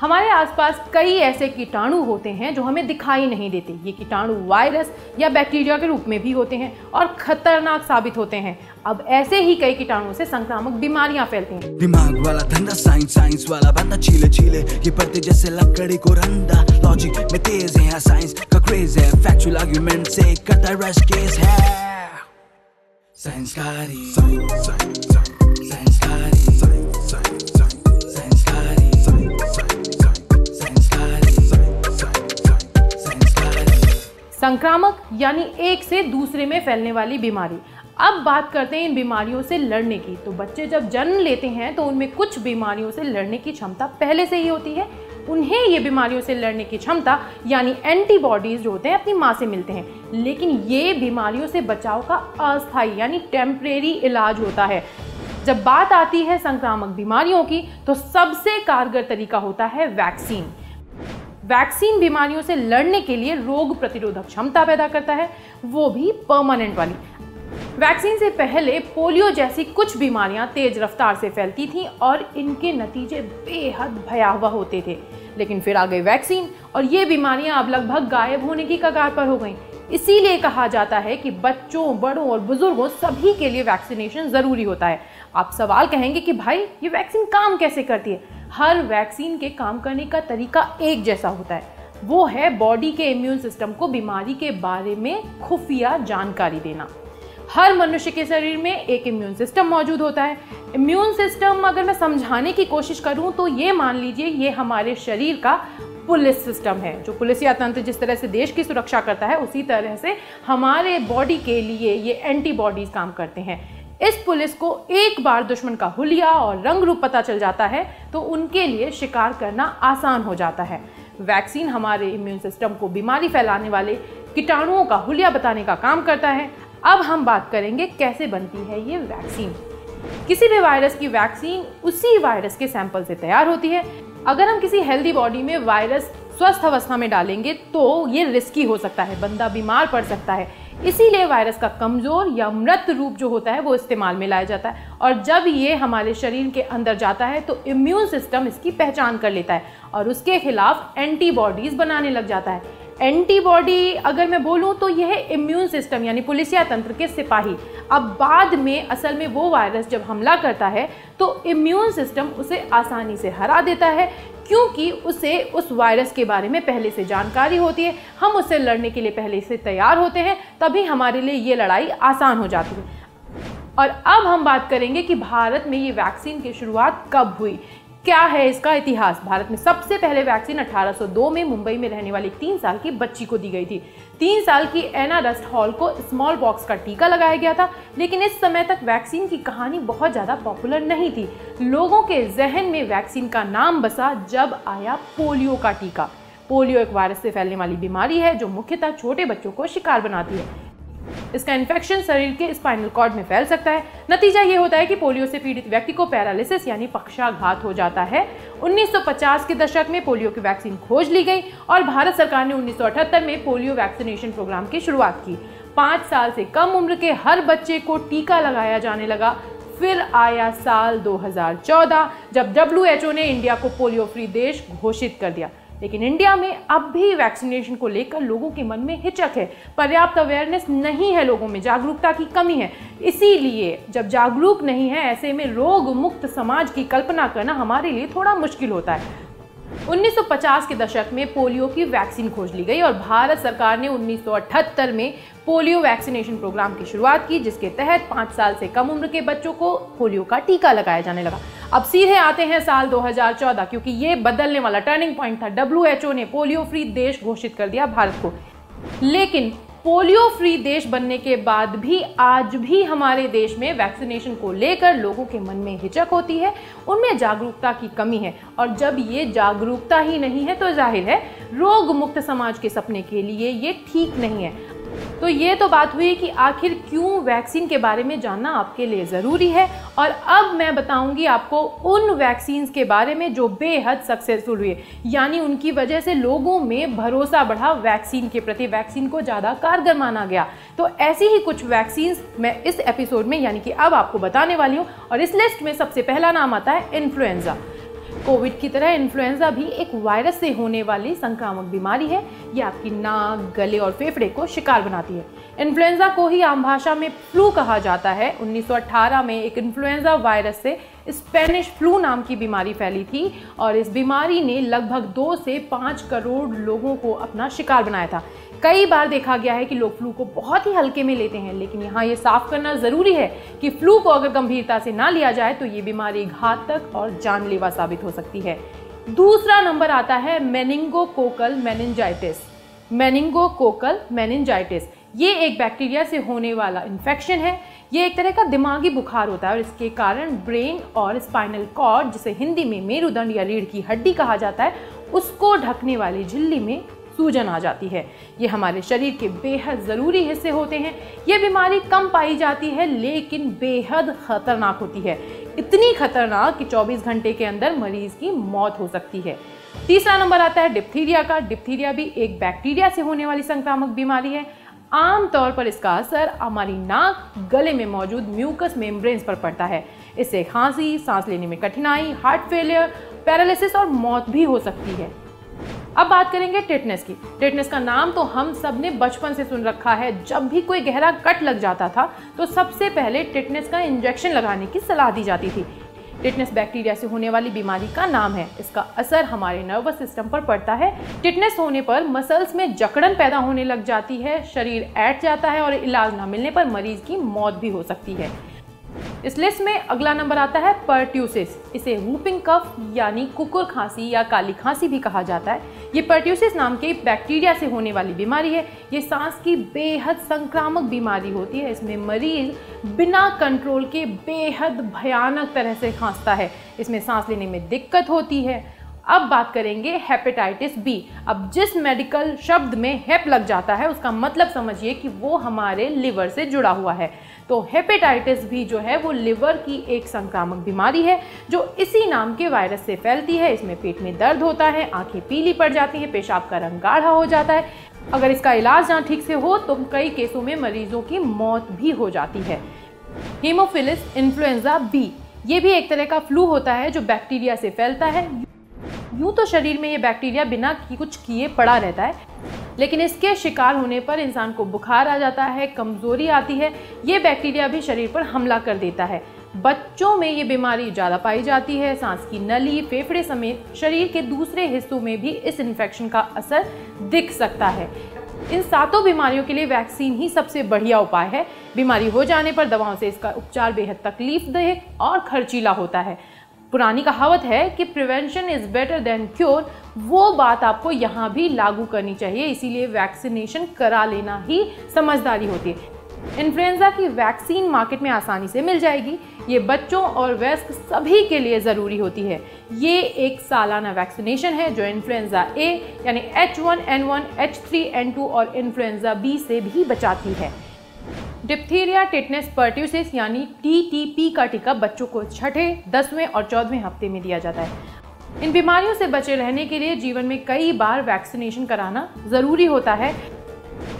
हमारे आसपास कई ऐसे कीटाणु होते हैं जो हमें दिखाई नहीं देते। ये कीटाणु वायरस या बैक्टीरिया के रूप में भी होते हैं और खतरनाक साबित होते हैं। अब ऐसे ही कई कीटाणुओं से संक्रामक बीमारियाँ फैलती हैं। दिमाग वाला धंधा साइंस साइंस वाला बंदा चीले चीले ये पढ़ते जैसे लकड़ी को रंदा लॉजिक में तेज है साइंस का क्रेज है। फैक्चुअल आर्गुमेंट से करता रश केस है। साइंसकारी साइंसकारी संक्रामक यानी एक से दूसरे में फैलने वाली बीमारी। अब बात करते हैं इन बीमारियों से लड़ने की। तो बच्चे जब जन्म लेते हैं तो उनमें कुछ बीमारियों से लड़ने की क्षमता पहले से ही होती है। उन्हें ये बीमारियों से लड़ने की क्षमता यानी एंटीबॉडीज जो होते हैं, अपनी माँ से मिलते हैं। लेकिन ये बीमारियों से बचाव का अस्थायी यानी टेम्परेरी इलाज होता है। जब बात आती है संक्रामक बीमारियों की तो सबसे कारगर तरीका होता है वैक्सीन। वैक्सीन बीमारियों से लड़ने के लिए रोग प्रतिरोधक क्षमता पैदा करता है, वो भी परमानेंट वाली। वैक्सीन से पहले पोलियो जैसी कुछ बीमारियाँ तेज रफ्तार से फैलती थीं और इनके नतीजे बेहद भयावह होते थे। लेकिन फिर आ गई वैक्सीन और ये बीमारियाँ अब लगभग गायब होने की कगार पर हो गईं। इसीलिए कहा जाता है कि बच्चों, बड़ों और बुज़ुर्गों सभी के लिए वैक्सीनेशन ज़रूरी होता है। आप सवाल कहेंगे कि भाई, ये वैक्सीन काम कैसे करती है? हर वैक्सीन के काम करने का तरीका एक जैसा होता है। वो है बॉडी के इम्यून सिस्टम को बीमारी के बारे में खुफिया जानकारी देना। हर मनुष्य के शरीर में एक इम्यून सिस्टम मौजूद होता है। इम्यून सिस्टम अगर मैं समझाने की कोशिश करूँ तो ये मान लीजिए, ये हमारे शरीर का पुलिस सिस्टम है, जो पुलिसिया तंत्र जिस तरह से देश की सुरक्षा करता है, उसी तरह से हमारे बॉडी के लिए ये एंटीबॉडीज काम करते हैं। इस पुलिस को एक बार दुश्मन का हुलिया और रंग रूप पता चल जाता है तो उनके लिए शिकार करना आसान हो जाता है। वैक्सीन हमारे इम्यून सिस्टम को बीमारी फैलाने वाले कीटाणुओं का हुलिया बताने का काम करता है। अब हम बात करेंगे कैसे बनती है ये वैक्सीन। किसी भी वायरस की वैक्सीन उसी वायरस के सैंपल से तैयार होती है। अगर हम किसी हेल्दी बॉडी में वायरस स्वस्थ अवस्था में डालेंगे तो ये रिस्की हो सकता है, बंदा बीमार पड़ सकता है। इसीलिए वायरस का कमज़ोर या मृत रूप जो होता है, वो इस्तेमाल में लाया जाता है। और जब ये हमारे शरीर के अंदर जाता है तो इम्यून सिस्टम इसकी पहचान कर लेता है और उसके खिलाफ एंटीबॉडीज़ बनाने लग जाता है। एंटीबॉडी अगर मैं बोलूँ तो यह इम्यून सिस्टम यानी पुलिसिया तंत्र के सिपाही। अब बाद में, असल में वो वायरस जब हमला करता है तो इम्यून सिस्टम उसे आसानी से हरा देता है क्योंकि उसे उस वायरस के बारे में पहले से जानकारी होती है। हम उससे लड़ने के लिए पहले से तैयार होते हैं, तभी हमारे लिए ये लड़ाई आसान हो जाती है। और अब हम बात करेंगे कि भारत में ये वैक्सीन की शुरुआत कब हुई। क्या है इसका इतिहास? भारत में सबसे पहले वैक्सीन 1802 में मुंबई में रहने वाली तीन साल की बच्ची को दी गई थी। तीन साल की एना रस्ट हॉल को स्मॉल बॉक्स का टीका लगाया गया था, लेकिन इस समय तक वैक्सीन की कहानी बहुत ज़्यादा पॉपुलर नहीं थी। लोगों के जहन में वैक्सीन का नाम बसा जब आया पोलियो का टीका। पोलियो एक वायरस से फैलने वाली बीमारी है, जो मुख्यतः छोटे बच्चों को शिकार बनाती है। इसका इन्फेक्शन शरीर के स्पाइनल कॉर्ड में फैल सकता है। नतीजा ये होता है कि पोलियो से पीड़ित व्यक्ति को पैरालिसिस यानी पक्षाघात हो जाता है। 1950 के दशक में पोलियो की वैक्सीन खोज ली गई और भारत सरकार ने 1978 में पोलियो वैक्सीनेशन प्रोग्राम की शुरुआत की। पाँच साल से कम उम्र के हर बच्चे को टीका लगाया जाने लगा। फिर आया साल 2014 जब WHO ने इंडिया को पोलियो फ्री देश घोषित कर दिया। लेकिन इंडिया में अब भी वैक्सीनेशन को लेकर लोगों के मन में हिचक है। पर्याप्त अवेयरनेस नहीं है लोगों में। जागरूकता की कमी है। इसीलिए जब जागरूक नहीं है, ऐसे में रोग मुक्त समाज की कल्पना करना हमारे लिए थोड़ा मुश्किल होता है। 1950 के दशक में पोलियो की वैक्सीन खोज ली गई और भारत सरकार ने 1978 में पोलियो वैक्सीनेशन प्रोग्राम की शुरुआत की, जिसके तहत पाँच साल से कम उम्र के बच्चों को पोलियो का टीका लगाया जाने लगा। अब सीधे आते हैं साल 2014 क्योंकि ये बदलने वाला टर्निंग पॉइंट था। WHO ने पोलियो फ्री देश घोषित कर दिया भारत को। लेकिन पोलियो फ्री देश बनने के बाद भी, आज भी हमारे देश में वैक्सीनेशन को लेकर लोगों के मन में हिचक होती है, उनमें जागरूकता की कमी है। और जब ये जागरूकता ही नहीं है तो ज़ाहिर है रोग मुक्त समाज के सपने के लिए ये ठीक नहीं है। तो ये तो बात हुई कि आखिर क्यों वैक्सीन के बारे में जानना आपके लिए ज़रूरी है? और अब मैं बताऊँगी आपको उन वैक्सीन के बारे में जो बेहद सक्सेसफुल हुए। यानी उनकी वजह से लोगों में भरोसा बढ़ा वैक्सीन के प्रति, वैक्सीन को ज़्यादा कारगर माना गया। तो ऐसी ही कुछ वैक्सीन मैं इस एपिसोड में, यानी कि अब आपको बताने वाली हूँ। और इस लिस्ट में सबसे पहला नाम आता है इन्फ्लुएंजा। कोविड की तरह इन्फ्लुएंजा भी एक वायरस से होने वाली संक्रामक बीमारी है। ये आपकी नाक, गले और फेफड़े को शिकार बनाती है। इन्फ्लुएंजा को ही आम भाषा में फ्लू कहा जाता है। 1918 में एक इन्फ्लुएंजा वायरस से स्पेनिश फ्लू नाम की बीमारी फैली थी और इस बीमारी ने लगभग दो से पाँच करोड़ लोगों को अपना शिकार बनाया था। कई बार देखा गया है कि लोग फ्लू को बहुत ही हल्के में लेते हैं, लेकिन यहाँ ये साफ़ करना ज़रूरी है कि फ्लू को अगर गंभीरता से ना लिया जाए तो ये बीमारी घातक और जानलेवा साबित हो सकती है। दूसरा नंबर आता है मेनिंगोकोकल मेनिंजाइटिस। मेनिंगोकोकल मेनिंजाइटिस, ये एक बैक्टीरिया से होने वाला इन्फेक्शन है। ये एक तरह का दिमागी बुखार होता है और इसके कारण ब्रेन और स्पाइनल कॉर्ड जिसे हिंदी में मेरुदंड या रीढ़ की हड्डी कहा जाता है, उसको ढकने वाली झिल्ली में सूजन आ जाती है। ये हमारे शरीर के बेहद ज़रूरी हिस्से होते हैं। ये बीमारी कम पाई जाती है, लेकिन बेहद ख़तरनाक होती है। इतनी खतरनाक कि 24 घंटे के अंदर मरीज़ की मौत हो सकती है। तीसरा नंबर आता है डिप्थीरिया का। डिप्थीरिया भी एक बैक्टीरिया से होने वाली संक्रामक बीमारी है। आमतौर पर इसका असर हमारी नाक, गले में मौजूद म्यूकस मेम्ब्रेन्स पर पड़ता है। इससे खांसी, सांस लेने में कठिनाई, हार्ट फेलियर, पैरालिसिस और मौत भी हो सकती है। अब बात करेंगे टेटनेस की। टेटनेस का नाम तो हम सबने बचपन से सुन रखा है। जब भी कोई गहरा कट लग जाता था तो सबसे पहले टेटनेस का इंजेक्शन लगाने की सलाह दी जाती थी। टिटनेस बैक्टीरिया से होने वाली बीमारी का नाम है। इसका असर हमारे नर्वस सिस्टम पर पड़ता है। टिटनेस होने पर मसल्स में जकड़न पैदा होने लग जाती है, शरीर ऐट जाता है और इलाज न मिलने पर मरीज़ की मौत भी हो सकती है। इस लिस्ट में अगला नंबर आता है, पर्ट्यूसिस। इसे वूपिंग कफ यानी कुकुर खांसी या काली खांसी भी कहा जाता है। ये पर्ट्यूसिस नाम के बैक्टीरिया से होने वाली बीमारी है। ये सांस की बेहद संक्रामक बीमारी होती है। इसमें मरीज़ बिना कंट्रोल के बेहद भयानक तरह से खांसता है। इसमें सांस लेने में दिक्कत होती है। अब बात करेंगे हेपेटाइटिस बी अब जिस मेडिकल शब्द में हेप लग जाता है, उसका मतलब समझिए कि वो हमारे लिवर से जुड़ा हुआ है। तो हेपेटाइटिस भी जो है, वो लिवर की एक संक्रामक बीमारी है, जो इसी नाम के वायरस से फैलती है। इसमें पेट में दर्द होता है, आँखें पीली पड़ जाती हैं, पेशाब का रंग गाढ़ा हो जाता है। अगर इसका इलाज ना ठीक से हो तो कई केसों में मरीजों की मौत भी हो जाती है। हीमोफिलिस इन्फ्लुएंजा बी ये भी एक तरह का फ्लू होता है, जो बैक्टीरिया से फैलता है। यूँ तो शरीर में ये बैक्टीरिया बिना की कुछ किए पड़ा रहता है, लेकिन इसके शिकार होने पर इंसान को बुखार आ जाता है, कमज़ोरी आती है, ये बैक्टीरिया भी शरीर पर हमला कर देता है। बच्चों में ये बीमारी ज़्यादा पाई जाती है, सांस की नली, फेफड़े समेत शरीर के दूसरे हिस्सों में भी इस इन्फेक्शन का असर दिख सकता है। इन सातों बीमारियों के लिए वैक्सीन ही सबसे बढ़िया उपाय है। बीमारी हो जाने पर दवाओं से इसका उपचार बेहद तकलीफदेह और खर्चीला होता है। पुरानी कहावत है कि prevention is better than cure वो बात आपको यहाँ भी लागू करनी चाहिए, इसीलिए वैक्सीनेशन करा लेना ही समझदारी होती है। इन्फ्लुएंजा की वैक्सीन मार्केट में आसानी से मिल जाएगी। ये बच्चों और वयस्क सभी के लिए ज़रूरी होती है। ये एक सालाना वैक्सीनेशन है जो इन्फ्लुएंजा ए यानी H one N one H three N two और इन्फ्लुएंजा बी से भी बचाती है। डिप्थीरिया टिटनेस पर्ट्यूसिस यानी टीटीपी का टीका बच्चों को छठे, दसवें और चौदहवें हफ़्ते में दिया जाता है। इन बीमारियों से बचे रहने के लिए जीवन में कई बार वैक्सीनेशन कराना ज़रूरी होता है।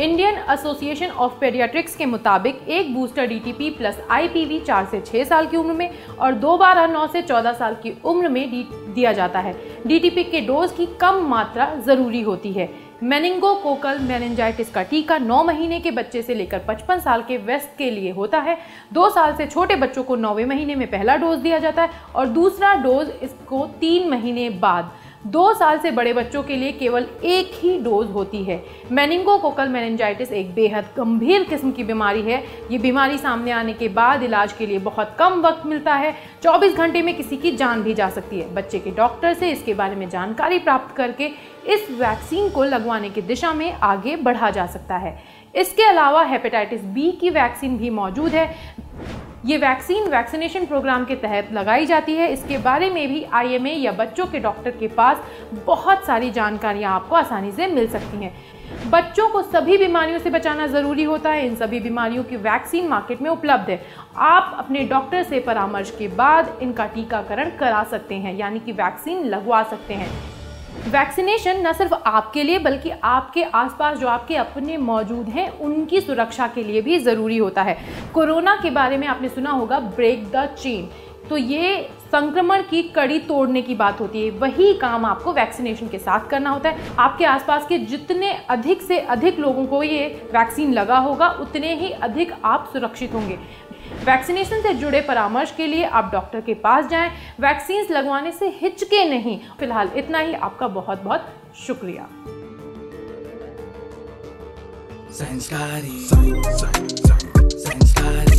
इंडियन एसोसिएशन ऑफ़ पेडियाट्रिक्स के मुताबिक एक बूस्टर डीटीपी प्लस आईपीवी 4 से 6 साल की उम्र में और दो बार 9 से 14 साल की उम्र में दिया जाता है। डीटीपी के डोज की कम मात्रा ज़रूरी होती है। मेनिंगोकोकल मेनिंजाइटिस का टीका नौ महीने के बच्चे से लेकर 55 साल के व्यस्त के लिए होता है। दो साल से छोटे बच्चों को नौवे महीने में पहला डोज दिया जाता है और दूसरा डोज इसको तीन महीने बाद दो साल से बड़े बच्चों के लिए केवल एक ही डोज होती है। मेनिंगोकोकल मेनिंजाइटिस एक बेहद गंभीर किस्म की बीमारी है। ये बीमारी सामने आने के बाद इलाज के लिए बहुत कम वक्त मिलता है। 24 घंटे में किसी की जान भी जा सकती है। बच्चे के डॉक्टर से इसके बारे में जानकारी प्राप्त करके इस वैक्सीन को लगवाने की दिशा में आगे बढ़ा जा सकता है। इसके अलावा हेपेटाइटिस बी की वैक्सीन भी मौजूद है। ये वैक्सीन वैक्सीनेशन प्रोग्राम के तहत लगाई जाती है। इसके बारे में भी आईएमए या बच्चों के डॉक्टर के पास बहुत सारी जानकारियाँ आपको आसानी से मिल सकती हैं। बच्चों को सभी बीमारियों से बचाना ज़रूरी होता है। इन सभी बीमारियों की वैक्सीन मार्केट में उपलब्ध है। आप अपने डॉक्टर से परामर्श के बाद इनका टीकाकरण करा सकते हैं, यानी कि वैक्सीन लगवा सकते हैं। वैक्सीनेशन न सिर्फ़ आपके लिए, बल्कि आपके आसपास जो आपके अपने मौजूद हैं, उनकी सुरक्षा के लिए भी ज़रूरी होता है। कोरोना के बारे में आपने सुना होगा ब्रेक द चेन तो ये संक्रमण की कड़ी तोड़ने की बात होती है। वही काम आपको वैक्सीनेशन के साथ करना होता है। आपके आसपास के जितने अधिक से अधिक लोगों को ये वैक्सीन लगा होगा, उतने ही अधिक आप सुरक्षित होंगे। वैक्सीनेशन से जुड़े परामर्श के लिए आप डॉक्टर के पास जाएँ। वैक्सीन लगवाने से हिचके नहीं। फ़िलहाल इतना ही। आपका बहुत बहुत शुक्रिया संस्कारी संस्कारी